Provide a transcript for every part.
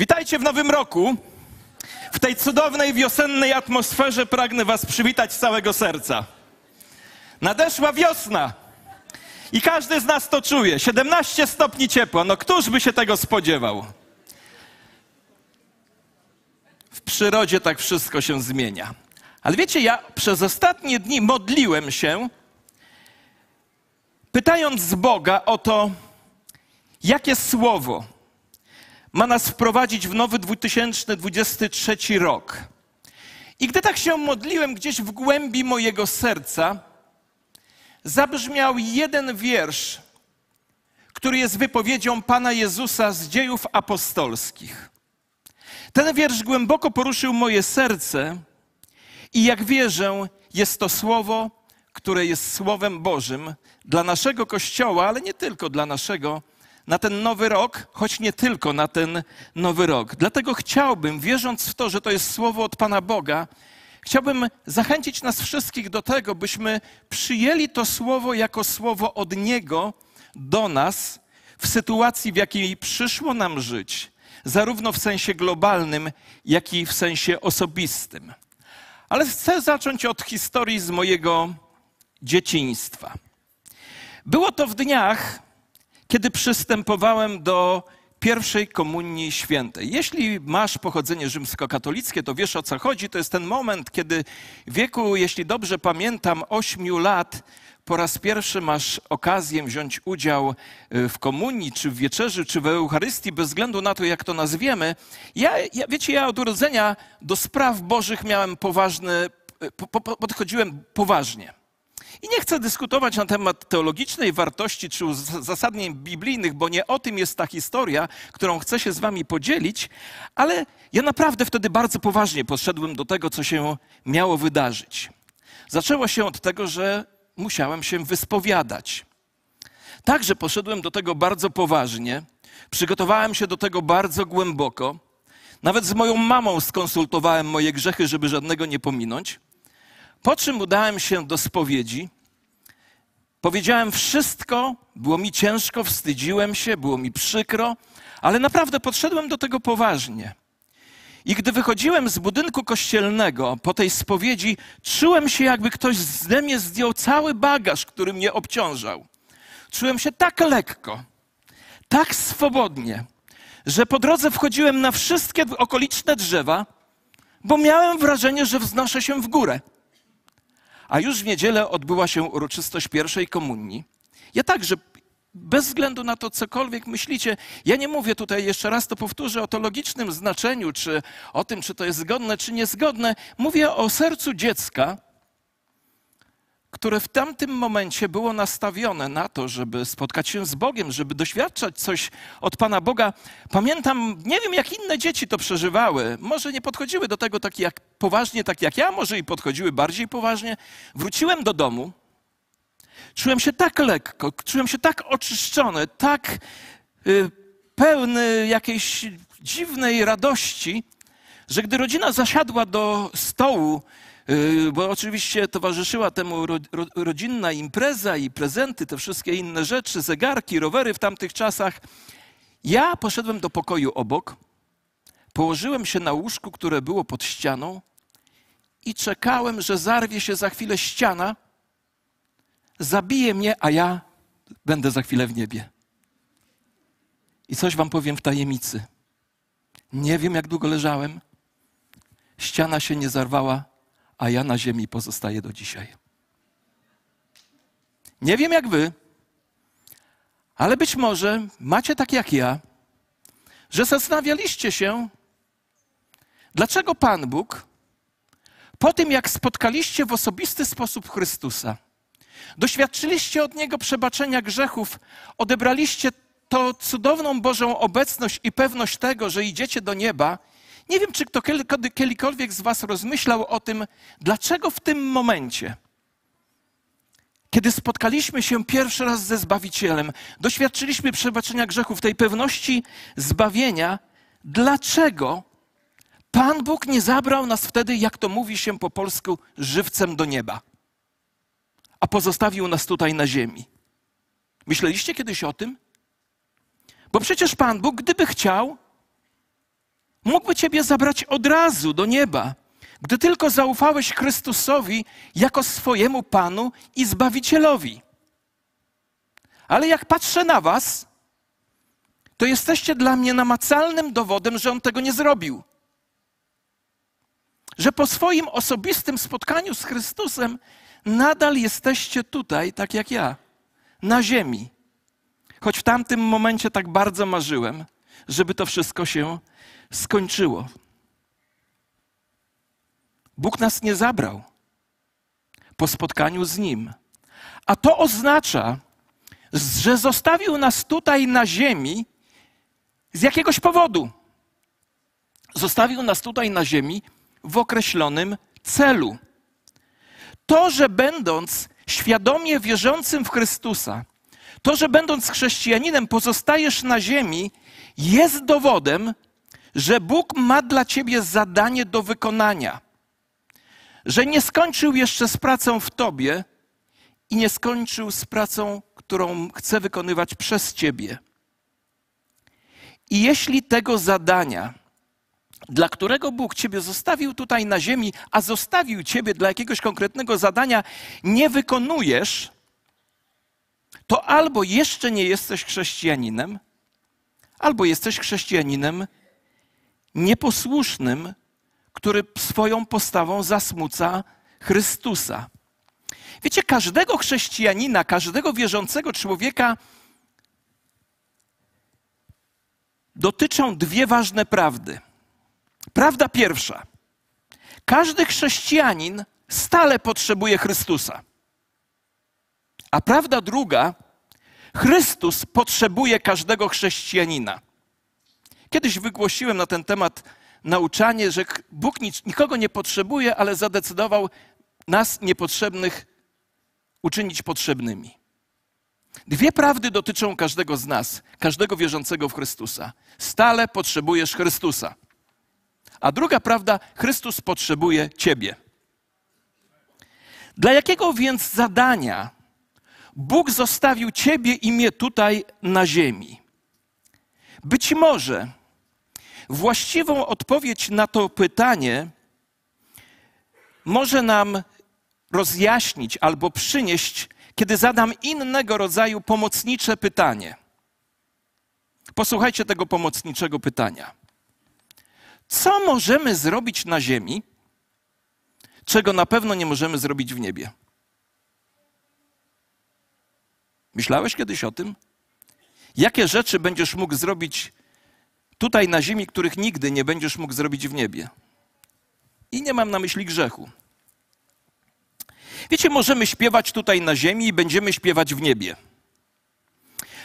Witajcie w nowym roku. W tej cudownej wiosennej atmosferze pragnę Was przywitać z całego serca. Nadeszła wiosna i każdy z nas to czuje. 17 stopni ciepła. No któż by się tego spodziewał? W przyrodzie tak wszystko się zmienia. Ale wiecie, ja przez ostatnie dni modliłem się, pytając z Boga o to, jakie słowo ma nas wprowadzić w nowy 2023 rok. I gdy tak się modliłem gdzieś w głębi mojego serca, zabrzmiał jeden wiersz, który jest wypowiedzią Pana Jezusa z dziejów apostolskich. Ten wiersz głęboko poruszył moje serce i jak wierzę, jest to słowo, które jest Słowem Bożym dla naszego Kościoła, ale nie tylko dla naszego, na ten nowy rok, choć nie tylko na ten nowy rok. Dlatego chciałbym, wierząc w to, że to jest słowo od Pana Boga, chciałbym zachęcić nas wszystkich do tego, byśmy przyjęli to słowo jako słowo od Niego do nas w sytuacji, w jakiej przyszło nam żyć, zarówno w sensie globalnym, jak i w sensie osobistym. Ale chcę zacząć od historii z mojego dzieciństwa. Było to w dniach, kiedy przystępowałem do pierwszej komunii świętej. Jeśli masz pochodzenie rzymskokatolickie, to wiesz o co chodzi. To jest ten moment, kiedy w wieku, jeśli dobrze pamiętam, ośmiu lat po raz pierwszy masz okazję wziąć udział y, w komunii, czy w wieczerzy, czy w Eucharystii, bez względu na to, jak to nazwiemy. Ja, ja wiecie, ja od urodzenia do spraw bożych miałem poważny, y, po, po, podchodziłem poważnie. I nie chcę dyskutować na temat teologicznej wartości czy uzasadnień biblijnych, bo nie o tym jest ta historia, którą chcę się z wami podzielić, ale ja naprawdę wtedy bardzo poważnie podszedłem do tego, co się miało wydarzyć. Zaczęło się od tego, że musiałem się wyspowiadać. Także poszedłem do tego bardzo poważnie, przygotowałem się do tego bardzo głęboko. Nawet z moją mamą skonsultowałem moje grzechy, żeby żadnego nie pominąć. Po czym udałem się do spowiedzi. Powiedziałem wszystko, było mi ciężko, wstydziłem się, było mi przykro, ale naprawdę podszedłem do tego poważnie. I gdy wychodziłem z budynku kościelnego po tej spowiedzi, czułem się, jakby ktoś ze mnie zdjął cały bagaż, który mnie obciążał. Czułem się tak lekko, tak swobodnie, że po drodze wchodziłem na wszystkie okoliczne drzewa, bo miałem wrażenie, że wznoszę się w górę. A już w niedzielę odbyła się uroczystość pierwszej komunii. Ja także, bez względu na to, cokolwiek myślicie, ja nie mówię tutaj, jeszcze raz to powtórzę, o to logicznym znaczeniu, czy o tym, czy to jest zgodne, czy niezgodne. Mówię o sercu dziecka, które w tamtym momencie było nastawione na to, żeby spotkać się z Bogiem, żeby doświadczać coś od Pana Boga. Pamiętam, nie wiem jak inne dzieci to przeżywały. Może nie podchodziły do tego tak jak poważnie, tak jak ja, może i podchodziły bardziej poważnie. Wróciłem do domu. Czułem się tak lekko, czułem się tak oczyszczony, tak y, pełny jakiejś dziwnej radości, że gdy rodzina zasiadła do stołu, bo oczywiście towarzyszyła temu rodzinna impreza i prezenty, te wszystkie inne rzeczy, zegarki, rowery w tamtych czasach. Ja poszedłem do pokoju obok, położyłem się na łóżku, które było pod ścianą i czekałem, że zarwie się za chwilę ściana, zabije mnie, a ja będę za chwilę w niebie. I coś wam powiem w tajemnicy. Nie wiem, jak długo leżałem. Ściana się nie zarwała, a ja na ziemi pozostaję do dzisiaj. Nie wiem jak wy, ale być może macie tak jak ja, że zastanawialiście się, dlaczego Pan Bóg po tym, jak spotkaliście w osobisty sposób Chrystusa, doświadczyliście od Niego przebaczenia grzechów, odebraliście to cudowną Bożą obecność i pewność tego, że idziecie do nieba, nie wiem, czy kto kiedykolwiek z Was rozmyślał o tym, dlaczego w tym momencie, kiedy spotkaliśmy się pierwszy raz ze Zbawicielem, doświadczyliśmy przebaczenia grzechów, tej pewności zbawienia, dlaczego Pan Bóg nie zabrał nas wtedy, jak to mówi się po polsku, żywcem do nieba, a pozostawił nas tutaj na ziemi? Myśleliście kiedyś o tym? Bo przecież Pan Bóg, gdyby chciał, ciebie zabrać od razu do nieba, gdy tylko zaufałeś Chrystusowi jako swojemu Panu i Zbawicielowi. Ale jak patrzę na Was, to jesteście dla mnie namacalnym dowodem, że On tego nie zrobił. Że po swoim osobistym spotkaniu z Chrystusem nadal jesteście tutaj, tak jak ja, na ziemi. Choć w tamtym momencie tak bardzo marzyłem, żeby to wszystko się skończyło. Bóg nas nie zabrał po spotkaniu z Nim. A to oznacza, że zostawił nas tutaj na ziemi z jakiegoś powodu. Zostawił nas tutaj na ziemi w określonym celu. To, że będąc świadomie wierzącym w Chrystusa, to, że będąc chrześcijaninem pozostajesz na ziemi, jest dowodem, że Bóg ma dla ciebie zadanie do wykonania. Że nie skończył jeszcze z pracą w tobie i nie skończył z pracą, którą chce wykonywać przez ciebie. I jeśli tego zadania, dla którego Bóg Ciebie zostawił tutaj na ziemi, a zostawił Ciebie dla jakiegoś konkretnego zadania, nie wykonujesz, to albo jeszcze nie jesteś chrześcijaninem, albo jesteś chrześcijaninem nieposłusznym, który swoją postawą zasmuca Chrystusa. Wiecie, każdego chrześcijanina, każdego wierzącego człowieka dotyczą dwie ważne prawdy. Prawda pierwsza. Każdy chrześcijanin stale potrzebuje Chrystusa. A prawda druga, Chrystus potrzebuje każdego chrześcijanina. Kiedyś wygłosiłem na ten temat nauczanie, że Bóg nikogo nie potrzebuje, ale zadecydował nas niepotrzebnych uczynić potrzebnymi. Dwie prawdy dotyczą każdego z nas, każdego wierzącego w Chrystusa. Stale potrzebujesz Chrystusa. A druga prawda, Chrystus potrzebuje Ciebie. Dla jakiego więc zadania Bóg zostawił Ciebie i mnie tutaj na ziemi? Być może właściwą odpowiedź na to pytanie może nam rozjaśnić albo przynieść, kiedy zadam innego rodzaju pomocnicze pytanie. Posłuchajcie tego pomocniczego pytania. Co możemy zrobić na Ziemi, czego na pewno nie możemy zrobić w niebie? Myślałeś kiedyś o tym? Jakie rzeczy będziesz mógł zrobić tutaj na ziemi, których nigdy nie będziesz mógł zrobić w niebie? I nie mam na myśli grzechu. Wiecie, możemy śpiewać tutaj na ziemi i będziemy śpiewać w niebie.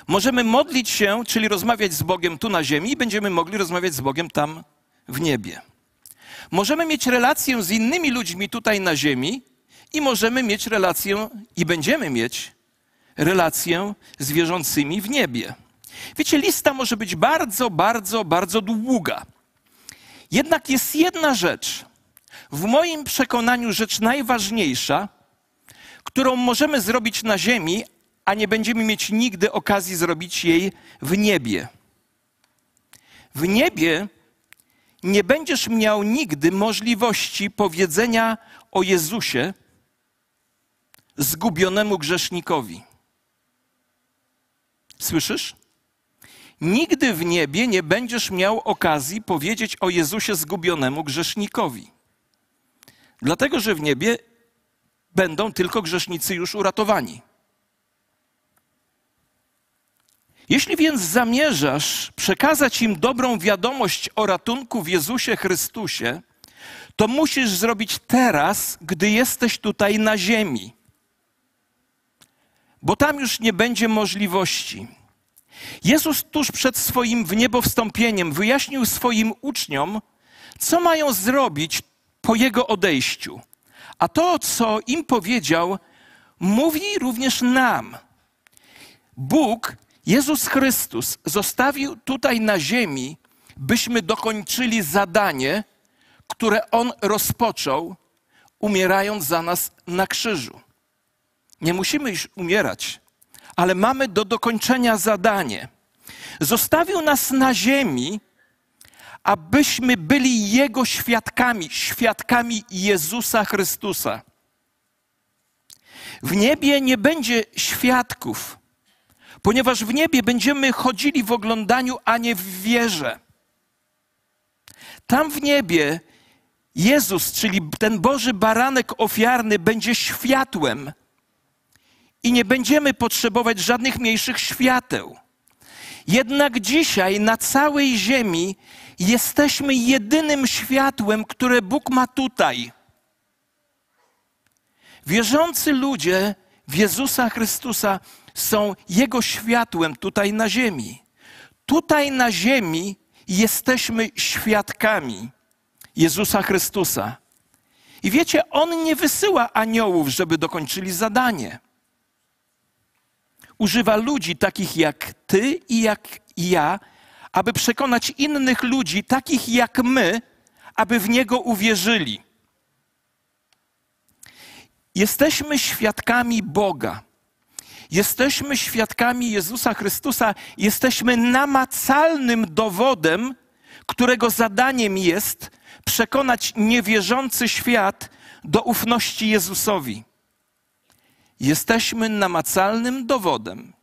Możemy modlić się, czyli rozmawiać z Bogiem tu na ziemi i będziemy mogli rozmawiać z Bogiem tam w niebie. Możemy mieć relację z innymi ludźmi tutaj na ziemi i możemy mieć relację i będziemy mieć relację z wierzącymi w niebie. Wiecie, lista może być bardzo, bardzo, bardzo długa. Jednak jest jedna rzecz, w moim przekonaniu rzecz najważniejsza, którą możemy zrobić na ziemi, a nie będziemy mieć nigdy okazji zrobić jej w niebie. W niebie nie będziesz miał nigdy możliwości powiedzenia o Jezusie zgubionemu grzesznikowi. Słyszysz? Nigdy w niebie nie będziesz miał okazji powiedzieć o Jezusie zgubionemu grzesznikowi. Dlatego, że w niebie będą tylko grzesznicy już uratowani. Jeśli więc zamierzasz przekazać im dobrą wiadomość o ratunku w Jezusie Chrystusie, to musisz zrobić teraz, gdy jesteś tutaj na ziemi. Bo tam już nie będzie możliwości. Jezus tuż przed swoim wniebowstąpieniem wyjaśnił swoim uczniom, co mają zrobić po jego odejściu. A to, co im powiedział, mówi również nam. Bóg, Jezus Chrystus, zostawił tutaj na ziemi, byśmy dokończyli zadanie, które On rozpoczął, umierając za nas na krzyżu. Nie musimy już umierać, ale mamy do dokończenia zadanie. Zostawił nas na ziemi, abyśmy byli Jego świadkami, świadkami Jezusa Chrystusa. W niebie nie będzie świadków, ponieważ w niebie będziemy chodzili w oglądaniu, a nie w wierze. Tam w niebie Jezus, czyli ten Boży baranek ofiarny, będzie światłem i nie będziemy potrzebować żadnych mniejszych świateł. Jednak dzisiaj na całej ziemi jesteśmy jedynym światłem, które Bóg ma tutaj. Wierzący ludzie w Jezusa Chrystusa są Jego światłem tutaj na ziemi. Tutaj na ziemi jesteśmy świadkami Jezusa Chrystusa. I wiecie, On nie wysyła aniołów, żeby dokończyli zadanie. Używa ludzi takich jak ty i jak ja, aby przekonać innych ludzi, takich jak my, aby w Niego uwierzyli. Jesteśmy świadkami Boga. Jesteśmy świadkami Jezusa Chrystusa, jesteśmy namacalnym dowodem, którego zadaniem jest przekonać niewierzący świat do ufności Jezusowi. Jesteśmy namacalnym dowodem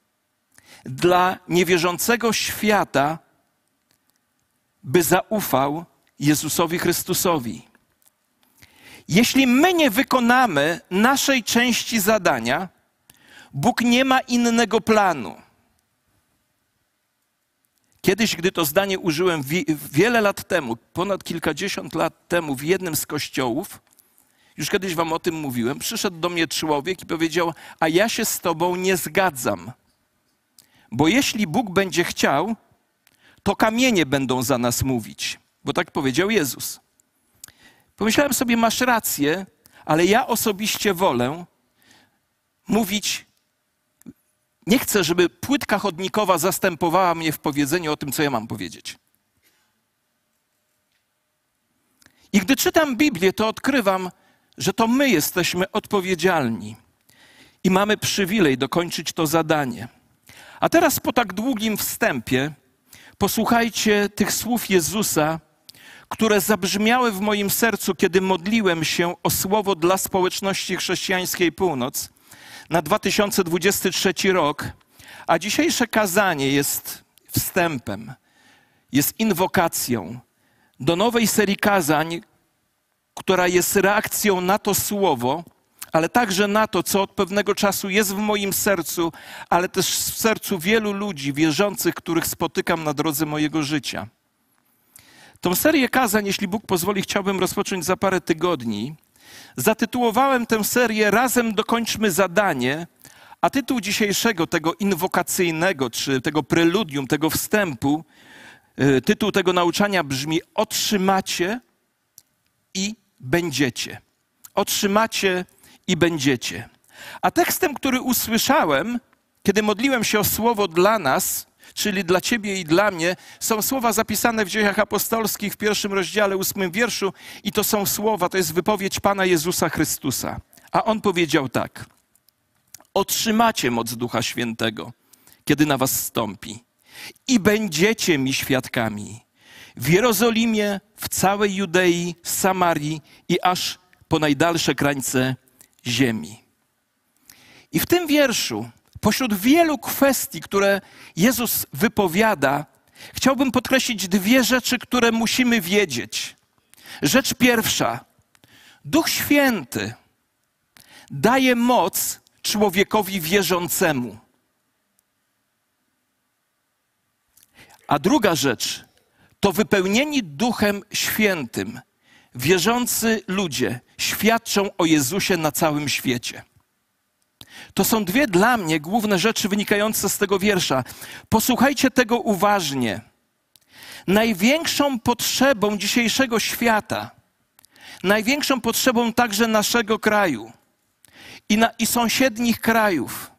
dla niewierzącego świata, by zaufał Jezusowi Chrystusowi. Jeśli my nie wykonamy naszej części zadania, Bóg nie ma innego planu. Kiedyś, gdy to zdanie użyłem wiele lat temu, ponad kilkadziesiąt lat temu, w jednym z kościołów, już kiedyś wam o tym mówiłem, przyszedł do mnie człowiek i powiedział: A ja się z tobą nie zgadzam. Bo jeśli Bóg będzie chciał, to kamienie będą za nas mówić. Bo tak powiedział Jezus. Pomyślałem sobie, masz rację, ale ja osobiście wolę mówić. Nie chcę, żeby płytka chodnikowa zastępowała mnie w powiedzeniu o tym, co ja mam powiedzieć. I gdy czytam Biblię, to odkrywam, że to my jesteśmy odpowiedzialni i mamy przywilej dokończyć to zadanie. A teraz po tak długim wstępie posłuchajcie tych słów Jezusa, które zabrzmiały w moim sercu, kiedy modliłem się o słowo dla społeczności chrześcijańskiej Północ na 2023 rok, a dzisiejsze kazanie jest wstępem, jest inwokacją do nowej serii kazań, która jest reakcją na to słowo, ale także na to, co od pewnego czasu jest w moim sercu, ale też w sercu wielu ludzi wierzących, których spotykam na drodze mojego życia. Tą serię kazań, jeśli Bóg pozwoli, chciałbym rozpocząć za parę tygodni. Zatytułowałem tę serię Razem dokończmy zadanie, a tytuł dzisiejszego, tego inwokacyjnego, czy tego preludium, tego wstępu, y, tytuł tego nauczania brzmi: Otrzymacie i będziecie. Otrzymacie i będziecie. A tekstem, który usłyszałem, kiedy modliłem się o słowo dla nas, czyli dla ciebie i dla mnie, są słowa zapisane w dziejach apostolskich w pierwszym rozdziale, ósmym wierszu, i to są słowa, to jest wypowiedź Pana Jezusa Chrystusa. A on powiedział tak: Otrzymacie moc Ducha Świętego, kiedy na was stąpi, i będziecie mi świadkami w Jerozolimie, w całej Judei, Samarii i aż po najdalsze krańce ziemi. I w tym wierszu, pośród wielu kwestii, które Jezus wypowiada, chciałbym podkreślić dwie rzeczy, które musimy wiedzieć. Rzecz pierwsza. Duch Święty daje moc człowiekowi wierzącemu. A druga rzecz to wypełnieni Duchem Świętym wierzący ludzie świadczą o Jezusie na całym świecie. To są dwie dla mnie główne rzeczy wynikające z tego wiersza. Posłuchajcie tego uważnie. Największą potrzebą dzisiejszego świata, największą potrzebą także naszego kraju i, na, i sąsiednich krajów,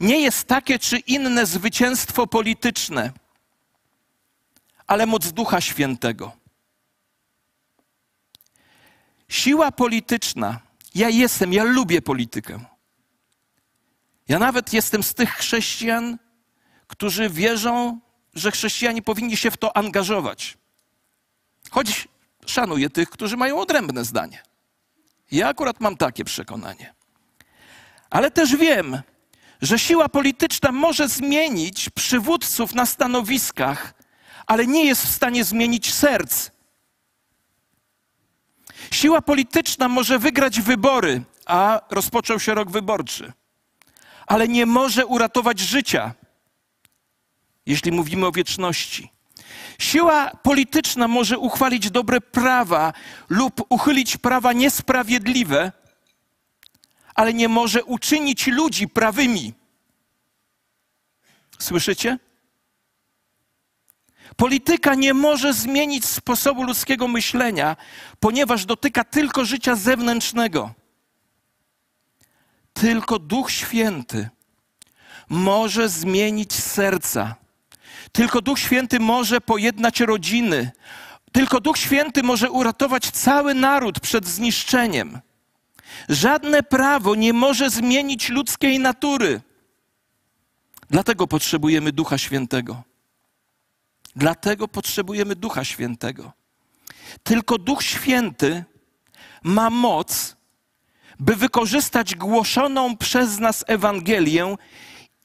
nie jest takie czy inne zwycięstwo polityczne, ale moc Ducha Świętego. Siła polityczna. Ja jestem, ja lubię politykę. Ja nawet jestem z tych chrześcijan, którzy wierzą, że chrześcijanie powinni się w to angażować. Choć szanuję tych, którzy mają odrębne zdanie. Ja akurat mam takie przekonanie. Ale też wiem, że siła polityczna może zmienić przywódców na stanowiskach, ale nie jest w stanie zmienić serc. Siła polityczna może wygrać wybory, a rozpoczął się rok wyborczy, ale nie może uratować życia, jeśli mówimy o wieczności. Siła polityczna może uchwalić dobre prawa lub uchylić prawa niesprawiedliwe, ale nie może uczynić ludzi prawymi. Słyszycie? Polityka nie może zmienić sposobu ludzkiego myślenia, ponieważ dotyka tylko życia zewnętrznego. Tylko Duch Święty może zmienić serca. Tylko Duch Święty może pojednać rodziny. Tylko Duch Święty może uratować cały naród przed zniszczeniem. Żadne prawo nie może zmienić ludzkiej natury. Dlatego potrzebujemy Ducha Świętego. Dlatego potrzebujemy Ducha Świętego. Tylko Duch Święty ma moc, by wykorzystać głoszoną przez nas Ewangelię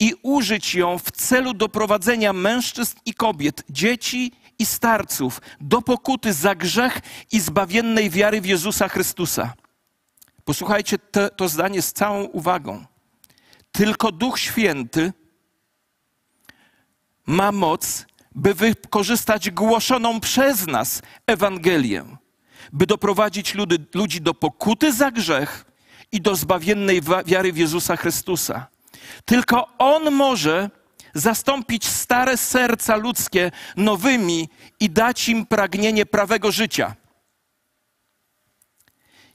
i użyć ją w celu doprowadzenia mężczyzn i kobiet, dzieci i starców do pokuty za grzech i zbawiennej wiary w Jezusa Chrystusa. Posłuchajcie to, to zdanie z całą uwagą. Tylko Duch Święty ma moc, by wykorzystać głoszoną przez nas Ewangelię, by doprowadzić ludy, ludzi do pokuty za grzech i do zbawiennej wiary w Jezusa Chrystusa. Tylko On może zastąpić stare serca ludzkie nowymi i dać im pragnienie prawego życia.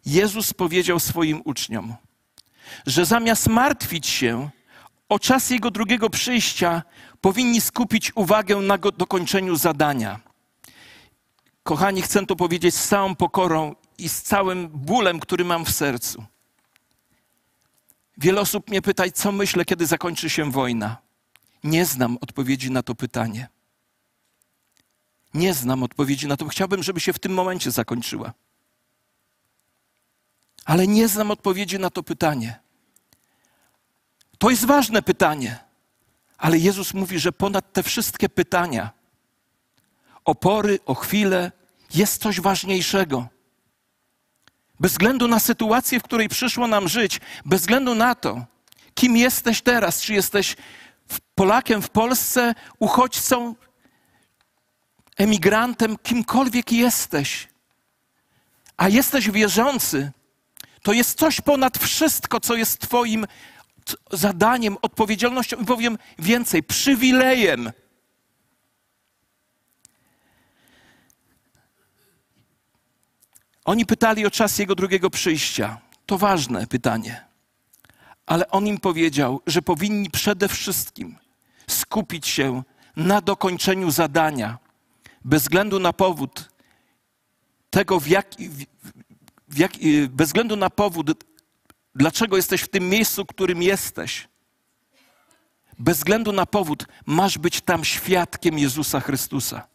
Jezus powiedział swoim uczniom, że zamiast martwić się o czas Jego drugiego przyjścia, powinni skupić uwagę na dokończeniu zadania. Kochani, chcę to powiedzieć z całą pokorą i z całym bólem, który mam w sercu. Wiele osób mnie pyta, co myślę, kiedy zakończy się wojna. Nie znam odpowiedzi na to pytanie. Nie znam odpowiedzi na to. Chciałbym, żeby się w tym momencie zakończyła. Ale nie znam odpowiedzi na to pytanie. To jest ważne pytanie, ale Jezus mówi, że ponad te wszystkie pytania, o pory, o chwilę, jest coś ważniejszego. Bez względu na sytuację, w której przyszło nam żyć, bez względu na to, kim jesteś teraz, czy jesteś Polakiem w Polsce, uchodźcą, emigrantem, kimkolwiek jesteś, a jesteś wierzący, to jest coś ponad wszystko, co jest Twoim zadaniem, odpowiedzialnością i powiem więcej, przywilejem. Oni pytali o czas jego drugiego przyjścia. To ważne pytanie. Ale on im powiedział, że powinni przede wszystkim skupić się na dokończeniu zadania, bez względu na powód tego, w jak, w jak, bez względu na powód, dlaczego jesteś w tym miejscu, którym jesteś. Bez względu na powód, masz być tam świadkiem Jezusa Chrystusa.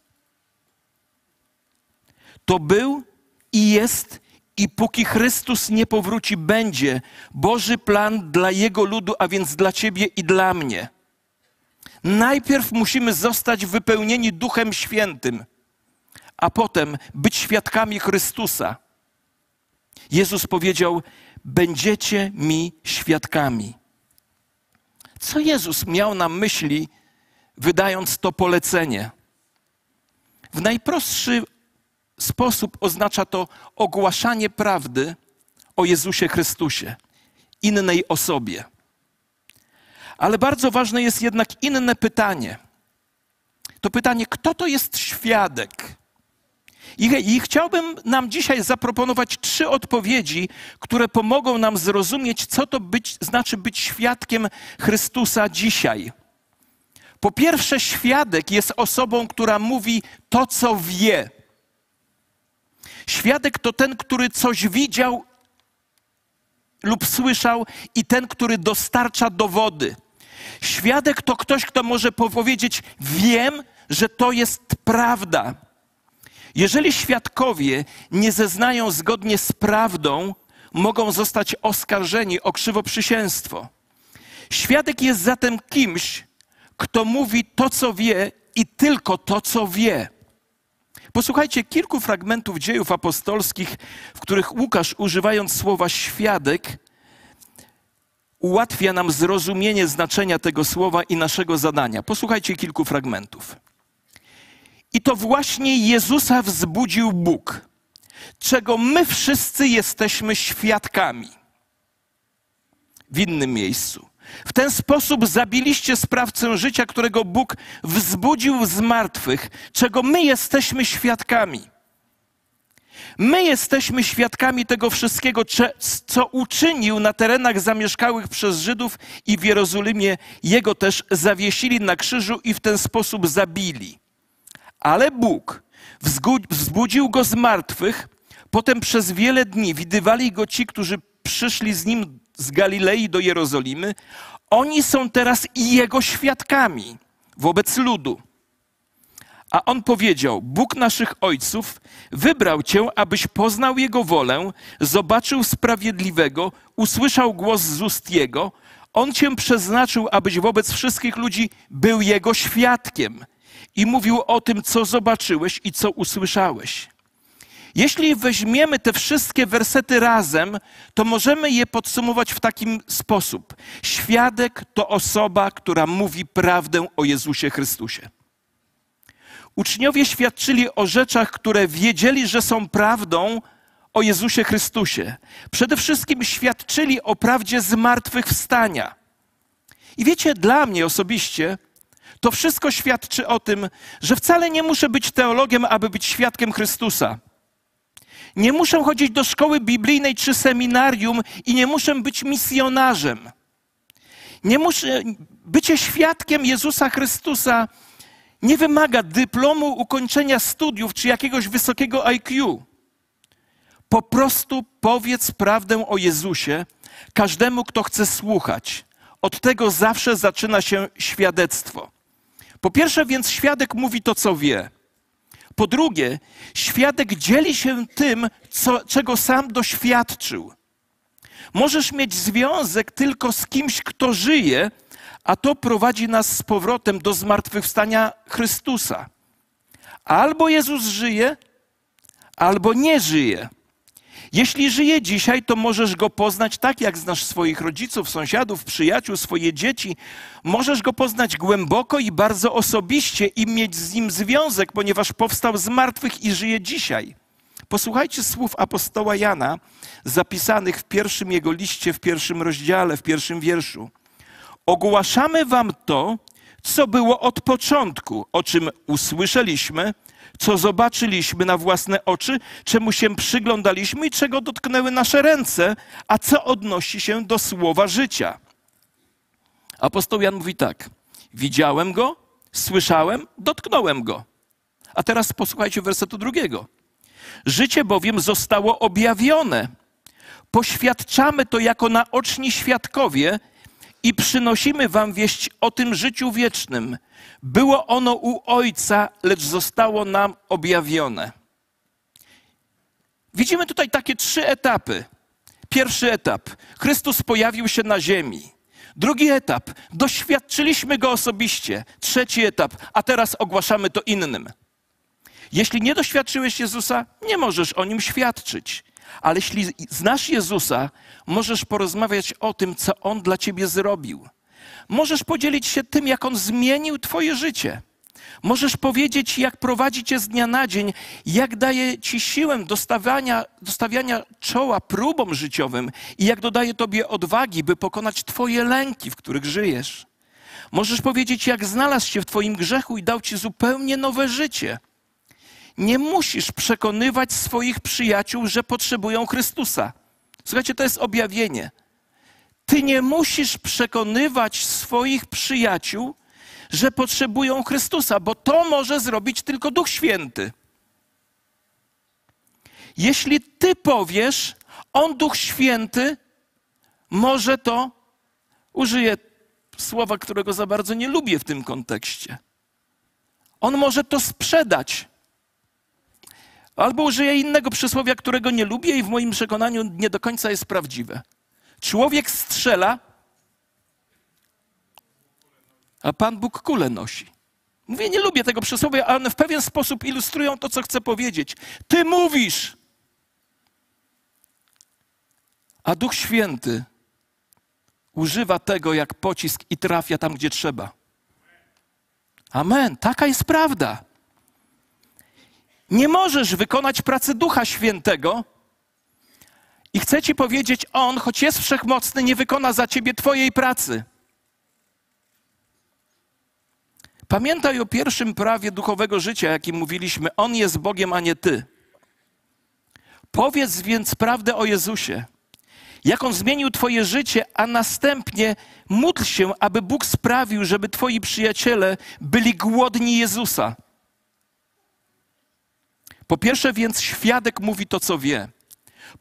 To był i jest, i póki Chrystus nie powróci, będzie Boży plan dla Jego ludu, a więc dla Ciebie i dla mnie. Najpierw musimy zostać wypełnieni Duchem Świętym, a potem być świadkami Chrystusa. Jezus powiedział: Będziecie mi świadkami. Co Jezus miał na myśli, wydając to polecenie? W najprostszy sposób oznacza to ogłaszanie prawdy o Jezusie Chrystusie, innej osobie. Ale bardzo ważne jest jednak inne pytanie. To pytanie, kto to jest świadek? I, I, chciałbym nam dzisiaj zaproponować trzy odpowiedzi, które pomogą nam zrozumieć, co to być, znaczy być świadkiem Chrystusa dzisiaj. Po pierwsze, świadek jest osobą, która mówi to, co wie. Świadek to ten, który coś widział lub słyszał, i ten, który dostarcza dowody. Świadek to ktoś, kto może powiedzieć: Wiem, że to jest prawda. Jeżeli świadkowie nie zeznają zgodnie z prawdą, mogą zostać oskarżeni o krzywoprzysięstwo. Świadek jest zatem kimś, kto mówi to, co wie i tylko to, co wie. Posłuchajcie kilku fragmentów dziejów apostolskich, w których Łukasz, używając słowa świadek, ułatwia nam zrozumienie znaczenia tego słowa i naszego zadania. Posłuchajcie kilku fragmentów. I to właśnie Jezusa wzbudził Bóg, czego my wszyscy jesteśmy świadkami. W innym miejscu. W ten sposób zabiliście sprawcę życia, którego Bóg wzbudził z martwych, czego my jesteśmy świadkami. My jesteśmy świadkami tego wszystkiego, co uczynił na terenach zamieszkałych przez Żydów i w Jerozolimie. Jego też zawiesili na krzyżu i w ten sposób zabili. Ale Bóg wzbudził go z martwych. Potem przez wiele dni widywali go ci, którzy przyszli z nim z Galilei do Jerozolimy. Oni są teraz jego świadkami wobec ludu. A on powiedział: Bóg naszych ojców wybrał cię, abyś poznał jego wolę, zobaczył sprawiedliwego, usłyszał głos z ust jego. On cię przeznaczył, abyś wobec wszystkich ludzi był jego świadkiem i mówił o tym, co zobaczyłeś i co usłyszałeś. Jeśli weźmiemy te wszystkie wersety razem, to możemy je podsumować w taki sposób: Świadek to osoba, która mówi prawdę o Jezusie Chrystusie. Uczniowie świadczyli o rzeczach, które wiedzieli, że są prawdą o Jezusie Chrystusie. Przede wszystkim świadczyli o prawdzie zmartwychwstania. I wiecie, dla mnie osobiście to wszystko świadczy o tym, że wcale nie muszę być teologiem, aby być świadkiem Chrystusa. Nie muszę chodzić do szkoły biblijnej czy seminarium i nie muszę być misjonarzem. Nie muszę, bycie świadkiem Jezusa Chrystusa nie wymaga dyplomu ukończenia studiów czy jakiegoś wysokiego IQ. Po prostu powiedz prawdę o Jezusie każdemu, kto chce słuchać. Od tego zawsze zaczyna się świadectwo. Po pierwsze, więc świadek mówi to, co wie. Po drugie, świadek dzieli się tym, co, czego sam doświadczył. Możesz mieć związek tylko z kimś, kto żyje, a to prowadzi nas z powrotem do zmartwychwstania Chrystusa. Albo Jezus żyje, albo nie żyje. Jeśli żyje dzisiaj, to możesz go poznać tak, jak znasz swoich rodziców, sąsiadów, przyjaciół, swoje dzieci. Możesz go poznać głęboko i bardzo osobiście i mieć z nim związek, ponieważ powstał z martwych i żyje dzisiaj. Posłuchajcie słów apostoła Jana, zapisanych w pierwszym jego liście, w pierwszym rozdziale, w pierwszym wierszu. Ogłaszamy wam to, co było od początku, o czym usłyszeliśmy, co zobaczyliśmy na własne oczy, czemu się przyglądaliśmy i czego dotknęły nasze ręce, a co odnosi się do słowa życia. Apostoł Jan mówi tak: Widziałem go, słyszałem, dotknąłem go. A teraz posłuchajcie wersetu drugiego. Życie bowiem zostało objawione. Poświadczamy to jako naoczni świadkowie i przynosimy wam wieść o tym życiu wiecznym. Było ono u Ojca, lecz zostało nam objawione. Widzimy tutaj takie trzy etapy. Pierwszy etap. Chrystus pojawił się na ziemi. Drugi etap. Doświadczyliśmy go osobiście. Trzeci etap. A teraz ogłaszamy to innym. Jeśli nie doświadczyłeś Jezusa, nie możesz o nim świadczyć. Ale jeśli znasz Jezusa, możesz porozmawiać o tym, co On dla ciebie zrobił. Możesz podzielić się tym, jak On zmienił Twoje życie. Możesz powiedzieć, jak prowadzi Cię z dnia na dzień, jak daje Ci siłę do stawiania, do stawiania czoła próbom życiowym i jak dodaje Tobie odwagi, by pokonać Twoje lęki, w których żyjesz. Możesz powiedzieć, jak znalazł się w Twoim grzechu i dał Ci zupełnie nowe życie. Nie musisz przekonywać swoich przyjaciół, że potrzebują Chrystusa. Słuchajcie, to jest objawienie. Ty nie musisz przekonywać swoich przyjaciół, że potrzebują Chrystusa, bo to może zrobić tylko Duch Święty. Jeśli ty powiesz, on Duch Święty może to, użyję słowa, którego za bardzo nie lubię w tym kontekście. On może to sprzedać. Albo użyję innego przysłowia, którego nie lubię i w moim przekonaniu nie do końca jest prawdziwe. Człowiek strzela, a Pan Bóg kulę nosi. Mówię, nie lubię tego przysłowia, ale one w pewien sposób ilustrują to, co chcę powiedzieć. Ty mówisz, a Duch Święty używa tego jak pocisk i trafia tam, gdzie trzeba. Amen. Taka jest prawda. Nie możesz wykonać pracy Ducha Świętego i chcę ci powiedzieć, On, choć jest wszechmocny, nie wykona za ciebie twojej pracy. Pamiętaj o pierwszym prawie duchowego życia, jakim mówiliśmy. On jest Bogiem, a nie ty. Powiedz więc prawdę o Jezusie. Jak On zmienił Twoje życie, a następnie módl się, aby Bóg sprawił, żeby Twoi przyjaciele byli głodni Jezusa. Po pierwsze, więc świadek mówi to, co wie.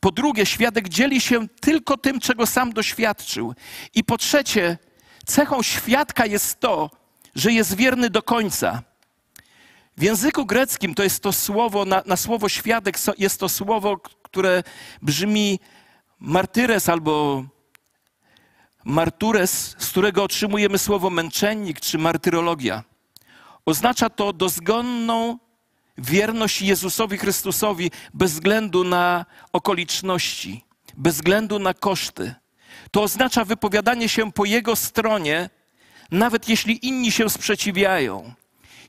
Po drugie, świadek dzieli się tylko tym, czego sam doświadczył. I po trzecie, cechą świadka jest to, że jest wierny do końca. W języku greckim to jest to słowo, na, na słowo świadek jest to słowo, które brzmi martyres albo martures, z którego otrzymujemy słowo męczennik czy martyrologia. Oznacza to dozgonną wierność Jezusowi Chrystusowi bez względu na okoliczności, bez względu na koszty. To oznacza wypowiadanie się po Jego stronie, nawet jeśli inni się sprzeciwiają.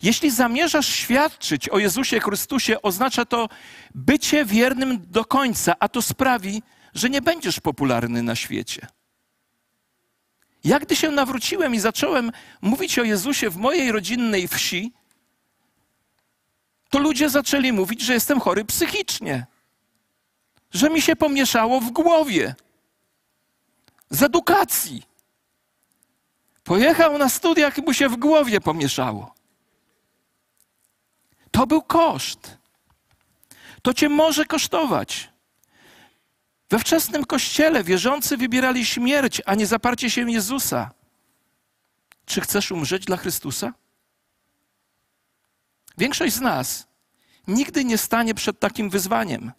Jeśli zamierzasz świadczyć o Jezusie Chrystusie, oznacza to bycie wiernym do końca, a to sprawi, że nie będziesz popularny na świecie. Jak gdy się nawróciłem i zacząłem mówić o Jezusie w mojej rodzinnej wsi, to ludzie zaczęli mówić, że jestem chory psychicznie, że mi się pomieszało w głowie, z edukacji. Pojechał na studiach i mu się w głowie pomieszało. To był koszt. To cię może kosztować. We wczesnym kościele wierzący wybierali śmierć, a nie zaparcie się Jezusa. Czy chcesz umrzeć dla Chrystusa? Większość z nas nigdy nie stanie przed takim wyzwaniem.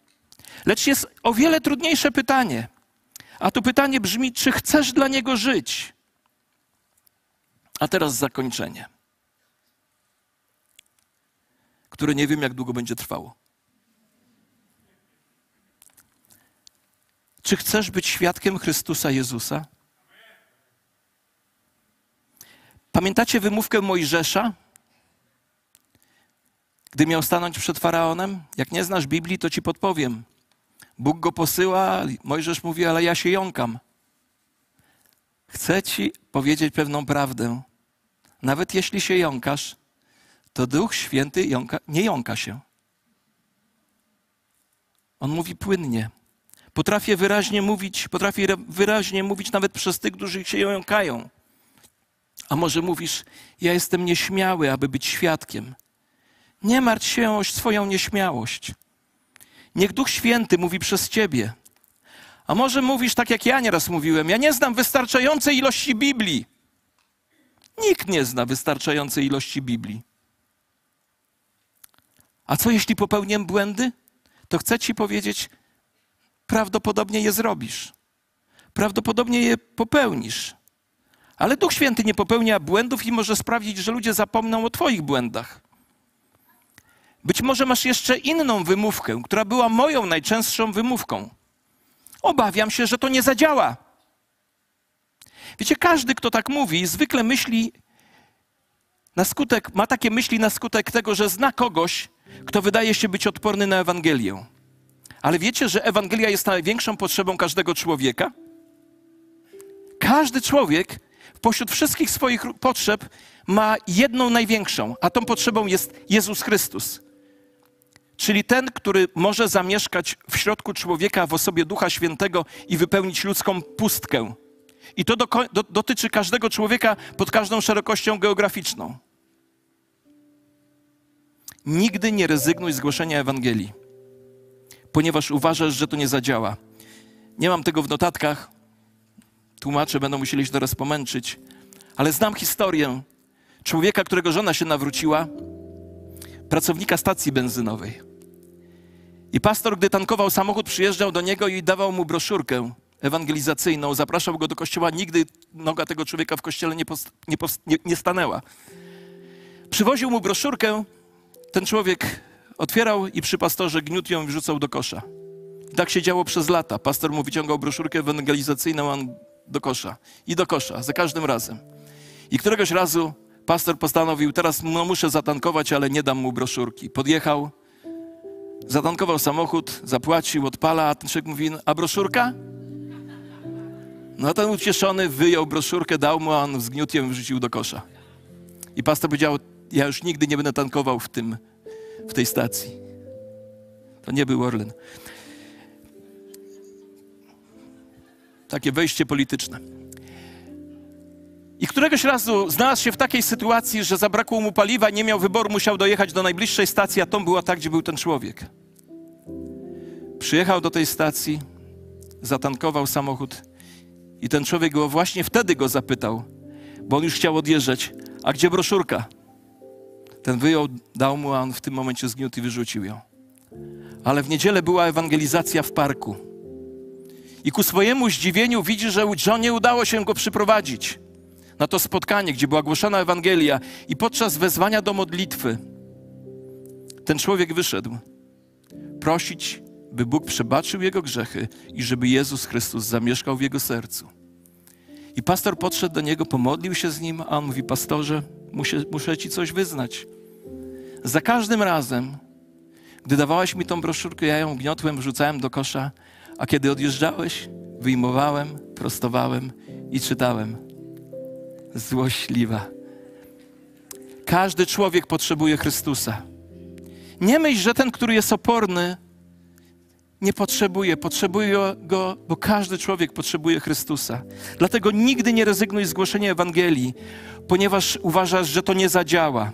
Lecz jest o wiele trudniejsze pytanie. A to pytanie brzmi: czy chcesz dla Niego żyć? A teraz zakończenie, które nie wiem, jak długo będzie trwało. Czy chcesz być świadkiem Chrystusa Jezusa? Pamiętacie wymówkę Mojżesza? Gdy miał stanąć przed faraonem? Jak nie znasz Biblii, to ci podpowiem. Bóg go posyła, Mojżesz mówi, ale ja się jąkam. Chcę ci powiedzieć pewną prawdę. Nawet jeśli się jąkasz, to Duch Święty jąka, nie jąka się. On mówi płynnie. Potrafię wyraźnie mówić, potrafię wyraźnie mówić nawet przez tych, którzy się jąkają. A może mówisz, ja jestem nieśmiały, aby być świadkiem. Nie martw się o swoją nieśmiałość. Niech Duch Święty mówi przez ciebie. A może mówisz tak, jak ja nieraz mówiłem, ja nie znam wystarczającej ilości Biblii. Nikt nie zna wystarczającej ilości Biblii. A co jeśli popełnię błędy? To chcę ci powiedzieć, prawdopodobnie je zrobisz. Prawdopodobnie je popełnisz. Ale Duch Święty nie popełnia błędów i może sprawić, że ludzie zapomną o Twoich błędach. Być może masz jeszcze inną wymówkę, która była moją najczęstszą wymówką. Obawiam się, że to nie zadziała. Wiecie, każdy, kto tak mówi, zwykle myśli na skutek, ma takie myśli na skutek tego, że zna kogoś, kto wydaje się być odporny na Ewangelię. Ale wiecie, że Ewangelia jest największą potrzebą każdego człowieka? Każdy człowiek pośród wszystkich swoich potrzeb ma jedną największą, a tą potrzebą jest Jezus Chrystus. Czyli ten, który może zamieszkać w środku człowieka w osobie Ducha Świętego i wypełnić ludzką pustkę. I to do, do, dotyczy każdego człowieka pod każdą szerokością geograficzną. Nigdy nie rezygnuj z głoszenia Ewangelii ponieważ uważasz, że to nie zadziała. Nie mam tego w notatkach. Tłumacze będą musieli się teraz pomęczyć, ale znam historię człowieka, którego żona się nawróciła, pracownika stacji benzynowej. I pastor, gdy tankował samochód, przyjeżdżał do niego i dawał mu broszurkę ewangelizacyjną. Zapraszał go do kościoła. Nigdy noga tego człowieka w kościele nie, nie, nie, nie stanęła. Przywoził mu broszurkę. Ten człowiek otwierał i przy pastorze gniótł ją i wrzucał do kosza. I tak się działo przez lata. Pastor mu wyciągał broszurkę ewangelizacyjną, do kosza. I do kosza, za każdym razem. I któregoś razu pastor postanowił, teraz no, muszę zatankować, ale nie dam mu broszurki. Podjechał, zatankował samochód, zapłacił, odpala, a ten człowiek mówi, a broszurka? No ten ucieszony wyjął broszurkę, dał mu, a on zgniótł wrzucił do kosza. I pastor powiedział, ja już nigdy nie będę tankował w, tym, w tej stacji. To nie był Orlen. Takie wejście polityczne. I któregoś razu znalazł się w takiej sytuacji, że zabrakło mu paliwa, nie miał wyboru, musiał dojechać do najbliższej stacji, a to była ta, gdzie był ten człowiek. Przyjechał do tej stacji, zatankował samochód i ten człowiek go właśnie wtedy go zapytał, bo on już chciał odjeżdżać, a gdzie broszurka? Ten wyjął, dał mu, a on w tym momencie zgniótł i wyrzucił ją. Ale w niedzielę była ewangelizacja w parku. I ku swojemu zdziwieniu widzi, że Johnie udało się go przyprowadzić na to spotkanie, gdzie była głoszona Ewangelia. I podczas wezwania do modlitwy ten człowiek wyszedł prosić, by Bóg przebaczył jego grzechy i żeby Jezus Chrystus zamieszkał w jego sercu. I pastor podszedł do niego, pomodlił się z nim, a on mówi: Pastorze, muszę, muszę ci coś wyznać. Za każdym razem, gdy dawałeś mi tą broszurkę, ja ją gniotłem, wrzucałem do kosza, a kiedy odjeżdżałeś, wyjmowałem, prostowałem i czytałem. Złośliwa. Każdy człowiek potrzebuje Chrystusa. Nie myśl, że ten, który jest oporny, nie potrzebuje. Potrzebuje go, bo każdy człowiek potrzebuje Chrystusa. Dlatego nigdy nie rezygnuj z głoszenia Ewangelii, ponieważ uważasz, że to nie zadziała.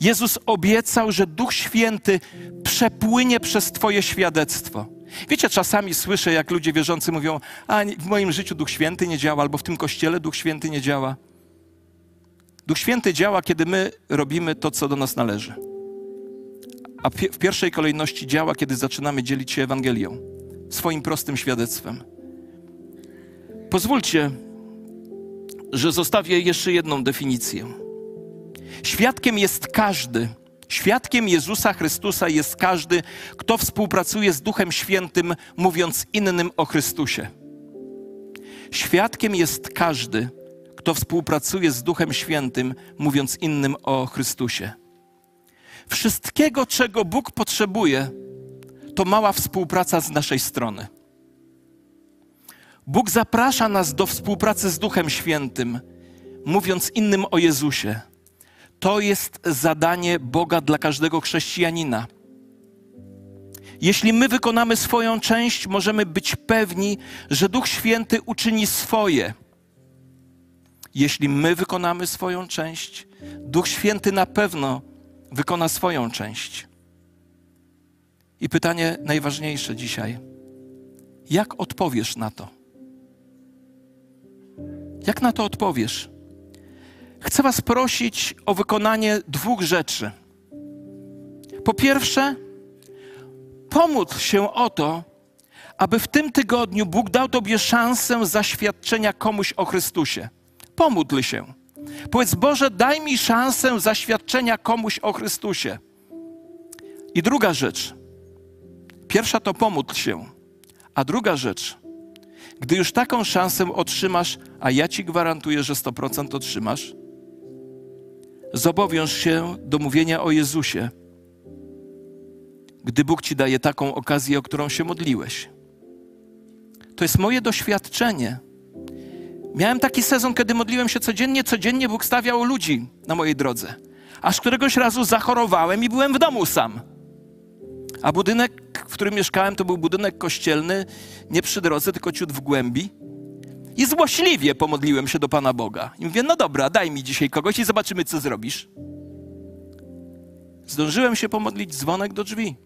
Jezus obiecał, że Duch Święty przepłynie przez Twoje świadectwo. Wiecie, czasami słyszę, jak ludzie wierzący mówią: A w moim życiu Duch Święty nie działa, albo w tym kościele Duch Święty nie działa. Duch Święty działa, kiedy my robimy to, co do nas należy. A w pierwszej kolejności działa, kiedy zaczynamy dzielić się Ewangelią, swoim prostym świadectwem. Pozwólcie, że zostawię jeszcze jedną definicję. Świadkiem jest każdy, świadkiem Jezusa Chrystusa jest każdy, kto współpracuje z Duchem Świętym, mówiąc innym o Chrystusie. Świadkiem jest każdy, kto współpracuje z Duchem Świętym, mówiąc innym o Chrystusie. Wszystkiego, czego Bóg potrzebuje, to mała współpraca z naszej strony. Bóg zaprasza nas do współpracy z Duchem Świętym, mówiąc innym o Jezusie. To jest zadanie Boga dla każdego chrześcijanina. Jeśli my wykonamy swoją część, możemy być pewni, że Duch Święty uczyni swoje. Jeśli my wykonamy swoją część, Duch Święty na pewno wykona swoją część. I pytanie najważniejsze dzisiaj: jak odpowiesz na to? Jak na to odpowiesz? Chcę Was prosić o wykonanie dwóch rzeczy. Po pierwsze, pomódl się o to, aby w tym tygodniu Bóg dał Tobie szansę zaświadczenia komuś o Chrystusie. Pomódl się. Powiedz, Boże, daj mi szansę zaświadczenia komuś o Chrystusie. I druga rzecz. Pierwsza to pomódl się. A druga rzecz, gdy już taką szansę otrzymasz, a ja ci gwarantuję, że 100% otrzymasz, zobowiąż się do mówienia o Jezusie, gdy Bóg ci daje taką okazję, o którą się modliłeś. To jest moje doświadczenie. Miałem taki sezon, kiedy modliłem się codziennie, codziennie Bóg stawiał ludzi na mojej drodze. Aż któregoś razu zachorowałem i byłem w domu sam. A budynek, w którym mieszkałem, to był budynek kościelny, nie przy drodze, tylko ciut w głębi. I złośliwie pomodliłem się do Pana Boga. I mówię, no dobra, daj mi dzisiaj kogoś i zobaczymy, co zrobisz. Zdążyłem się pomodlić, dzwonek do drzwi.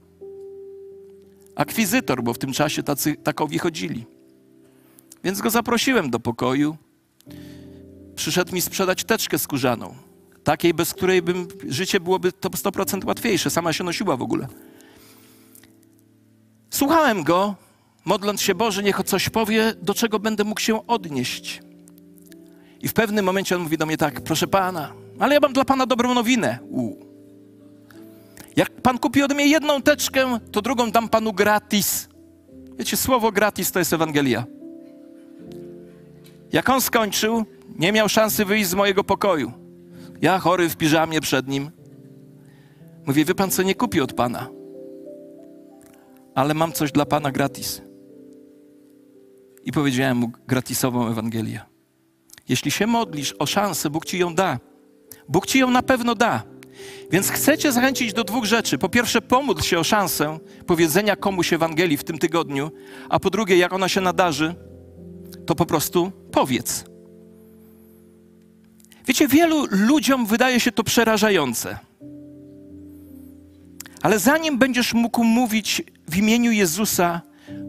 Akwizytor, bo w tym czasie tacy, takowi chodzili. Więc go zaprosiłem do pokoju. Przyszedł mi sprzedać teczkę skórzaną. Takiej, bez której bym, życie byłoby to 100% łatwiejsze. Sama się nosiła w ogóle. Słuchałem go, modląc się, Boże, niech coś powie, do czego będę mógł się odnieść. I w pewnym momencie on mówi do mnie tak, proszę pana, ale ja mam dla pana dobrą nowinę. U. Jak pan kupi ode mnie jedną teczkę, to drugą dam panu gratis. Wiecie, słowo gratis to jest Ewangelia. Jak on skończył, nie miał szansy wyjść z mojego pokoju. Ja chory w piżamie przed nim. Mówię, wie pan co, nie kupi od pana. Ale mam coś dla pana gratis. I powiedziałem mu gratisową Ewangelię. Jeśli się modlisz o szansę, Bóg ci ją da. Bóg ci ją na pewno da. Więc chcę cię zachęcić do dwóch rzeczy. Po pierwsze, pomódl się o szansę powiedzenia komuś Ewangelii w tym tygodniu, a po drugie, jak ona się nadarzy, to po prostu powiedz. Wiecie, wielu ludziom wydaje się to przerażające. Ale zanim będziesz mógł mówić w imieniu Jezusa,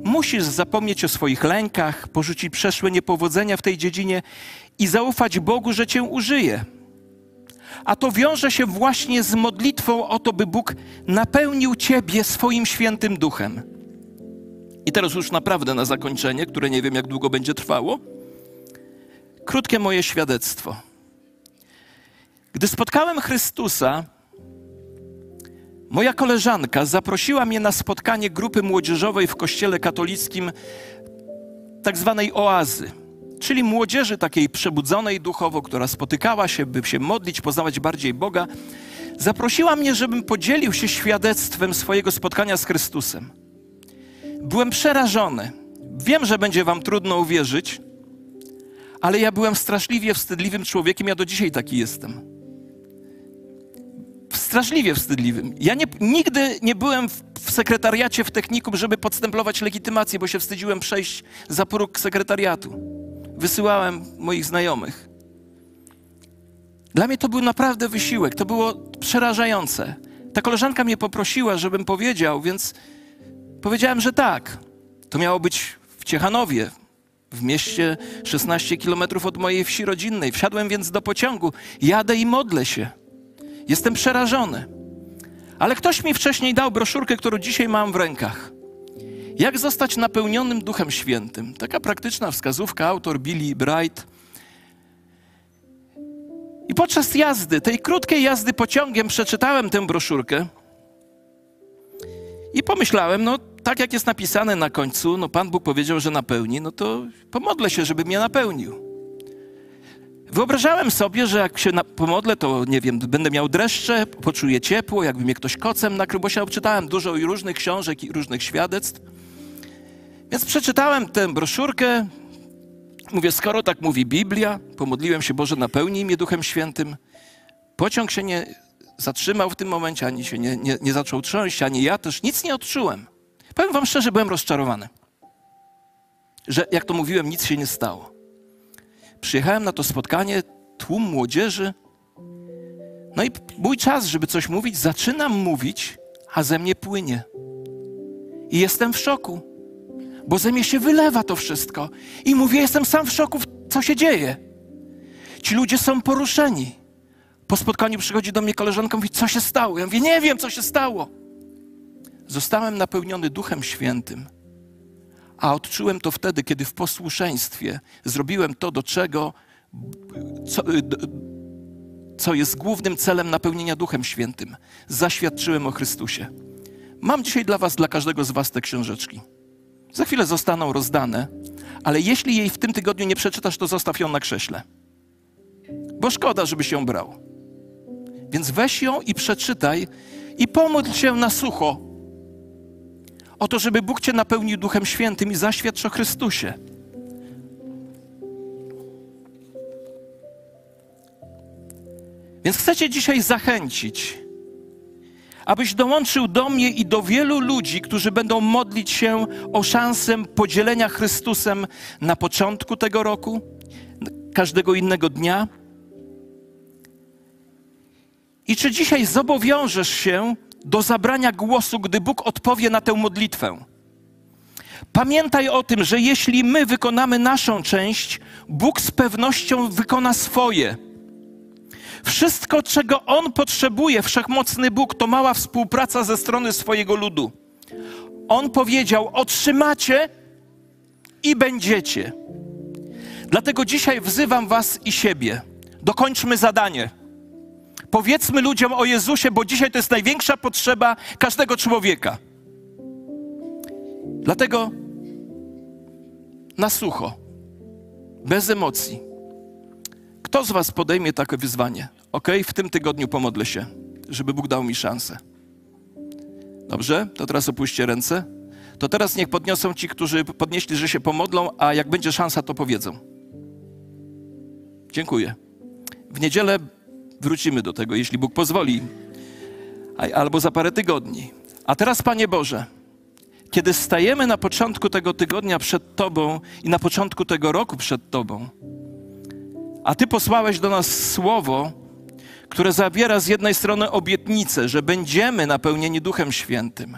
musisz zapomnieć o swoich lękach, porzucić przeszłe niepowodzenia w tej dziedzinie i zaufać Bogu, że cię użyje. A to wiąże się właśnie z modlitwą o to, by Bóg napełnił ciebie swoim świętym duchem. I teraz już naprawdę na zakończenie, które nie wiem jak długo będzie trwało. Krótkie moje świadectwo. Gdy spotkałem Chrystusa, moja koleżanka zaprosiła mnie na spotkanie grupy młodzieżowej w kościele katolickim, tak zwanej oazy, czyli młodzieży takiej przebudzonej duchowo, która spotykała się, by się modlić, poznawać bardziej Boga. Zaprosiła mnie, żebym podzielił się świadectwem swojego spotkania z Chrystusem. Byłem przerażony. Wiem, że będzie Wam trudno uwierzyć, ale ja byłem straszliwie wstydliwym człowiekiem, ja do dzisiaj taki jestem straszliwie wstydliwym. Ja nie, nigdy nie byłem w, w, sekretariacie w technikum, żeby podstemplować legitymację, bo się wstydziłem przejść za próg sekretariatu. Wysyłałem moich znajomych. Dla mnie to był naprawdę wysiłek, to było przerażające. Ta koleżanka mnie poprosiła, żebym powiedział, więc powiedziałem, że tak. To miało być w Ciechanowie, w mieście 16 kilometrów od mojej wsi rodzinnej. Wsiadłem więc do pociągu, jadę i modlę się. Jestem przerażony. Ale ktoś mi wcześniej dał broszurkę, którą dzisiaj mam w rękach. Jak zostać napełnionym Duchem Świętym? Taka praktyczna wskazówka, autor Billy Bright. I podczas jazdy, tej krótkiej jazdy pociągiem, przeczytałem tę broszurkę i pomyślałem, no tak jak jest napisane na końcu, no Pan Bóg powiedział, że napełni, no to pomodlę się, żeby mnie napełnił. Wyobrażałem sobie, że jak się pomodlę, to nie wiem, będę miał dreszcze, poczuję ciepło, jakby mnie ktoś kocem nakrył, bo się obczytałem dużo i różnych książek i różnych świadectw. Więc przeczytałem tę broszurkę. Mówię, skoro tak mówi Biblia, pomodliłem się, Boże, napełnij mnie Duchem Świętym. Pociąg się nie zatrzymał w tym momencie, ani się nie, nie, nie zaczął trząść, ani ja też nic nie odczułem. Powiem wam szczerze, byłem rozczarowany, że jak to mówiłem, nic się nie stało. Przyjechałem na to spotkanie, tłum młodzieży. No i mój czas, żeby coś mówić, zaczynam mówić, a ze mnie płynie. I jestem w szoku, bo ze mnie się wylewa to wszystko. I mówię, jestem sam w szoku, co się dzieje. Ci ludzie są poruszeni. Po spotkaniu przychodzi do mnie koleżanka mówi, co się stało? Ja mówię, nie wiem, co się stało. Zostałem napełniony Duchem Świętym a odczułem to wtedy, kiedy w posłuszeństwie zrobiłem to, do czego, co, co jest głównym celem napełnienia Duchem Świętym. Zaświadczyłem o Chrystusie. Mam dzisiaj dla Was, dla każdego z Was te książeczki. Za chwilę zostaną rozdane, ale jeśli jej w tym tygodniu nie przeczytasz, to zostaw ją na krześle. Bo szkoda, żebyś ją brał. Więc weź ją i przeczytaj i pomódl się na sucho o to, żeby Bóg Cię napełnił Duchem Świętym i zaświadcz o Chrystusie. Więc chcę Cię dzisiaj zachęcić, abyś dołączył do mnie i do wielu ludzi, którzy będą modlić się o szansę podzielenia Chrystusem na początku tego roku, każdego innego dnia. I czy dzisiaj zobowiążesz się do zabrania głosu, gdy Bóg odpowie na tę modlitwę. Pamiętaj o tym, że jeśli my wykonamy naszą część, Bóg z pewnością wykona swoje. Wszystko, czego On potrzebuje, wszechmocny Bóg, to mała współpraca ze strony swojego ludu. On powiedział: Otrzymacie i będziecie. Dlatego dzisiaj wzywam Was i siebie. Dokończmy zadanie. Powiedzmy ludziom o Jezusie, bo dzisiaj to jest największa potrzeba każdego człowieka. Dlatego na sucho, bez emocji. Kto z Was podejmie takie wyzwanie? Ok, w tym tygodniu pomodlę się, żeby Bóg dał mi szansę. Dobrze? To teraz opuśćcie ręce. To teraz niech podniosą ci, którzy podnieśli, że się pomodlą, a jak będzie szansa, to powiedzą. Dziękuję. W niedzielę wrócimy do tego, jeśli Bóg pozwoli, albo za parę tygodni. A teraz, Panie Boże, kiedy stajemy na początku tego tygodnia przed Tobą i na początku tego roku przed Tobą, a Ty posłałeś do nas słowo, które zawiera z jednej strony obietnicę, że będziemy napełnieni Duchem Świętym,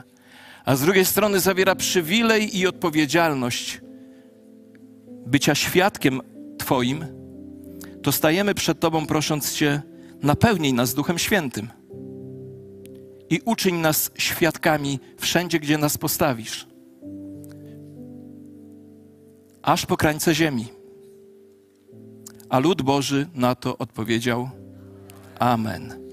a z drugiej strony zawiera przywilej i odpowiedzialność bycia świadkiem Twoim, to stajemy przed Tobą prosząc Cię, napełnij nas Duchem Świętym i uczyń nas świadkami wszędzie, gdzie nas postawisz, aż po krańce ziemi. A lud Boży na to odpowiedział: Amen.